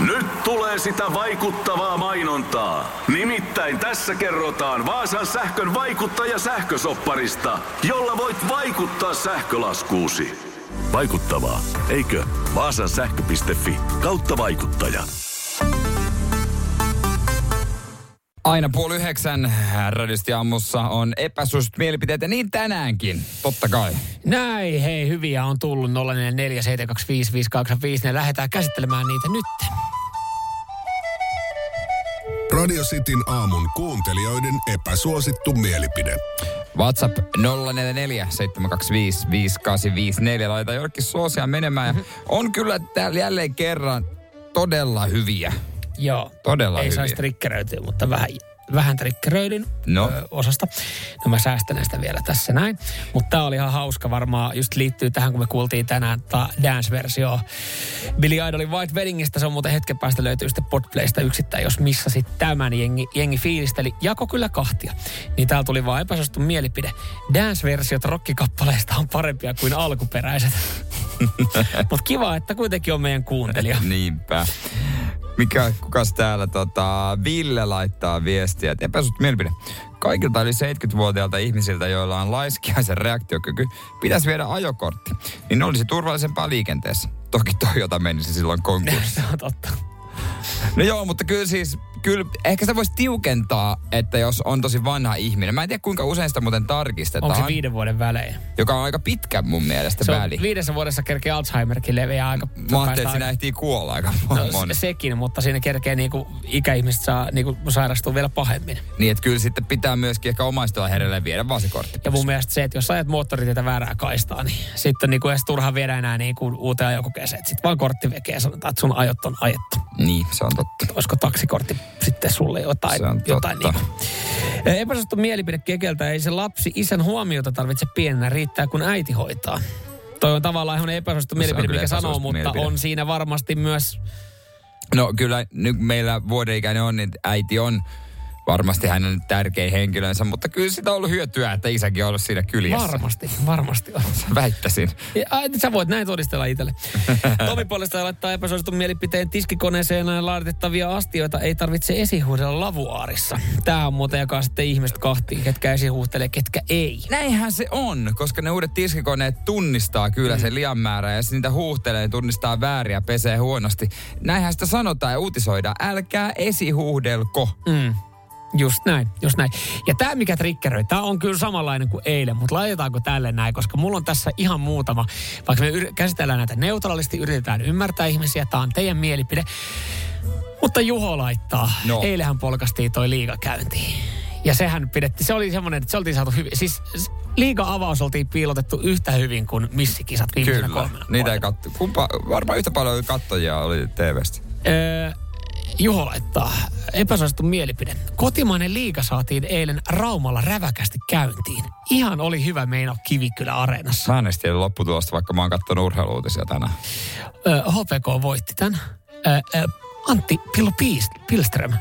Nyt tulee sitä vaikuttavaa mainontaa. Nimittäin tässä kerrotaan Vaasan sähkön vaikuttaja sähkösopparista, jolla voit vaikuttaa sähkölaskuusi. Vaikuttavaa, eikö? Vaasan sähkö.fi kautta vaikuttaja. Aina puoli yhdeksän radisti ammussa on mielipiteet ja niin tänäänkin, totta kai. Näin, hei, hyviä on tullut 0447255854. Lähdetään käsittelemään niitä nyt. Radio Cityn aamun kuuntelijoiden epäsuosittu mielipide. WhatsApp 044 725 5854. Laita jollekin suosia menemään. Ja on kyllä täällä jälleen kerran todella hyviä. Joo. Todella Ei hyviä. saisi trikkeröityä, mutta vähän, vähän trikkeröidyn No. ö, osasta. No mä säästän näistä vielä tässä näin. Mutta tää oli ihan hauska varmaan. Just liittyy tähän, kun me kuultiin tänään ta dance-versio Billy Idolin White Weddingistä. Se on muuten hetken päästä löytyy sitten Podplaysta yksittäin, jos missasit tämän. Jengi, jengi fiilisteli. Jako kyllä kahtia. Niin täällä tuli vaan epäsuosittu mielipide. Dance-versiot rockikappaleista on parempia kuin alkuperäiset. Mutta kiva, että kuitenkin on meidän kuuntelija. Niinpä. Mikä, kukas täällä tota, Ville laittaa viestiä, että epäsuosittu mielipide. Kaikilta yli 70-vuotiailta ihmisiltä, joilla on laiskiaisen reaktiokyky, pitäisi viedä ajokortti. Niin olisi turvallisempaa liikenteessä. Toki Toyota menisi silloin konkurssiin. Se on totta. No joo, mutta kyllä siis, kyllä, ehkä sitä voisi tiukentaa, että jos on tosi vanha ihminen. Mä en tiedä kuinka usein sitä muuten tarkistetaan. Onko se viiden vuoden välein? Joka on aika pitkä mun mielestä Se väli. viidessä vuodessa kerkee Alzheimerkin leviää aika... Mä ajattelin, että siinä ehtii kuolla aika No, moni. se- sekin, mutta siinä kerkee niinku ikäihmiset saa niinku sairastua vielä pahemmin. Niin, että kyllä sitten pitää myöskin ehkä omaistolla herelle viedä vaan se kortti. Ja mun mielestä se, että jos ajat moottoritietä väärää kaistaa, niin sitten niinku edes turha viedä enää niinku uuteen ajokokeeseen. Sitten vaan kortti vekee ja sanotaan, että sun ajot on ajettu. Niin, se on totta. Olisiko taksikortti sitten sulle jotain, Se on jotain totta. niinku. Epäsuosittu mielipide kekeltä. Ei se lapsi isän huomiota tarvitse pienenä, riittää kun äiti hoitaa. Toi on tavallaan ihan epäsuosittu mielipide, mikä sanoo, mutta mielipide. on siinä varmasti myös No kyllä nyt meillä vuodenikäinen on, niin äiti on varmasti hänen tärkein henkilönsä, mutta kyllä sitä on ollut hyötyä, että isäkin on ollut siinä kyljessä. Varmasti, varmasti on. Väittäisin. Ja, ai, sä voit näin todistella itselle. Tomi puolestaan laittaa epäsuositun mielipiteen tiskikoneeseen laitettavia astioita ei tarvitse esihuudella lavuaarissa. Tää on muuten jakaa sitten ihmiset kahtiin, ketkä esihuhtelee, ketkä ei. Näinhän se on, koska ne uudet tiskikoneet tunnistaa kyllä Mm. sen lian määrää ja jos niitä huuhtelee, tunnistaa vääriä, pesee huonosti. Näinhän sitä sanotaan ja uutisoidaan. Älkää esihuudelko. Mm. Just näin, just näin. Ja tämä, mikä triggeröi, tämä on kyllä samanlainen kuin eilen, mutta laitetaanko tälle näin, koska mulla on tässä ihan muutama, vaikka me yr- käsitellään näitä neutraalisti, yritetään ymmärtää ihmisiä, tämä on teidän mielipide. Mutta Juho laittaa, No. eilähän polkastiin toi liiga käyntiin. Ja sehän pidettiin, se oli semmoinen, että se oltiin saatu hyvin. Siis liiga-avaus oltiin piilotettu yhtä hyvin kuin missikisat viimeisenä Kyllä, kolmena niitä ei katso. Kumpa, varmaan yhtä paljon kattojia oli TVstä. Öö, Juho laittaa epäsuosittu mielipide. Kotimainen liiga saatiin eilen Raumalla räväkästi käyntiin. Ihan oli hyvä meino Kivikylä Areenassa. Mä en edes tiedä lopputulosta, vaikka mä oon katsonut urheiluutisia tänään. HPK voitti tämän. Antti Piist- Pilström.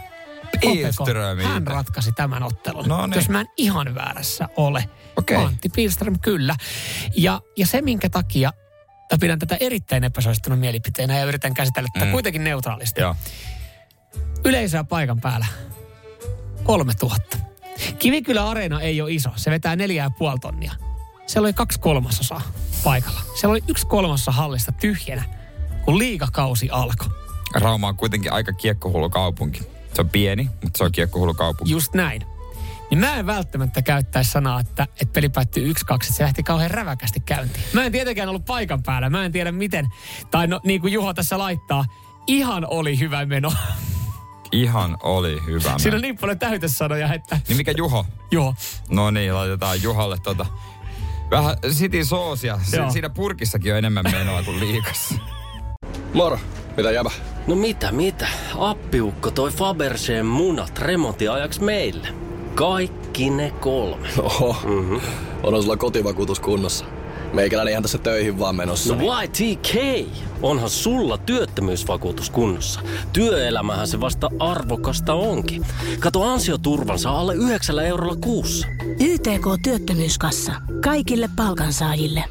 Pilström, Hän ratkaisi tämän ottelun. No niin. Jos mä en ihan väärässä ole. Okei. Antti Pilström kyllä. Ja, ja se minkä takia mä pidän tätä erittäin epäsuosittuna mielipiteenä ja yritän käsitellä tätä Mm. kuitenkin neutraalisti. Joo. Yleisöä paikan päällä. 3000. Kivikylä Areena ei ole iso. Se vetää neljä ja puoli tonnia. Siellä oli kaksi kolmasosaa paikalla. Siellä oli yksi kolmasosa hallista tyhjänä, kun liikakausi alkoi. Rauma on kuitenkin aika kiekkohullu kaupunki. Se on pieni, mutta se on kiekkohullu kaupunki. Just näin. Niin mä en välttämättä käyttäisi sanaa, että, että peli päättyy 1-2, että se lähti kauhean räväkästi käyntiin. Mä en tietenkään ollut paikan päällä. Mä en tiedä miten. Tai no, niin kuin Juho tässä laittaa, ihan oli hyvä meno. Ihan oli hyvä. Siinä mä- on niin paljon täytesanoja, että Niin mikä Juho? Juho, No niin, laitetaan Juhalle tota... Vähän sitin soosia. Si- siinä purkissakin on enemmän menoa kuin liikassa. Moro, mitä jäbä? No mitä, mitä? Appiukko toi Faberseen munat remontiajaksi meille. Kaikki ne kolme. Oho, mm-hmm. onhan sulla kotivakuutus kunnossa. Meikäläinen ihan tässä töihin vaan menossa. No YTK! Onhan sulla työttömyysvakuutus kunnossa. Työelämähän se vasta arvokasta onkin. Kato ansioturvansa alle 9 eurolla kuussa. YTK Työttömyyskassa. Kaikille palkansaajille.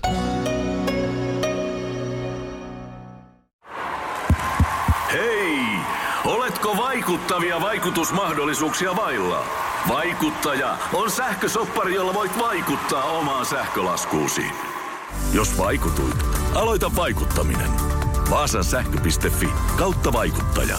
Hei! Oletko vaikuttavia vaikutusmahdollisuuksia vailla? Vaikuttaja on sähkösoppari, jolla voit vaikuttaa omaan sähkölaskuusi. Jos vaikutuit, aloita vaikuttaminen. Vaasan sähkö.fi kautta vaikuttaja.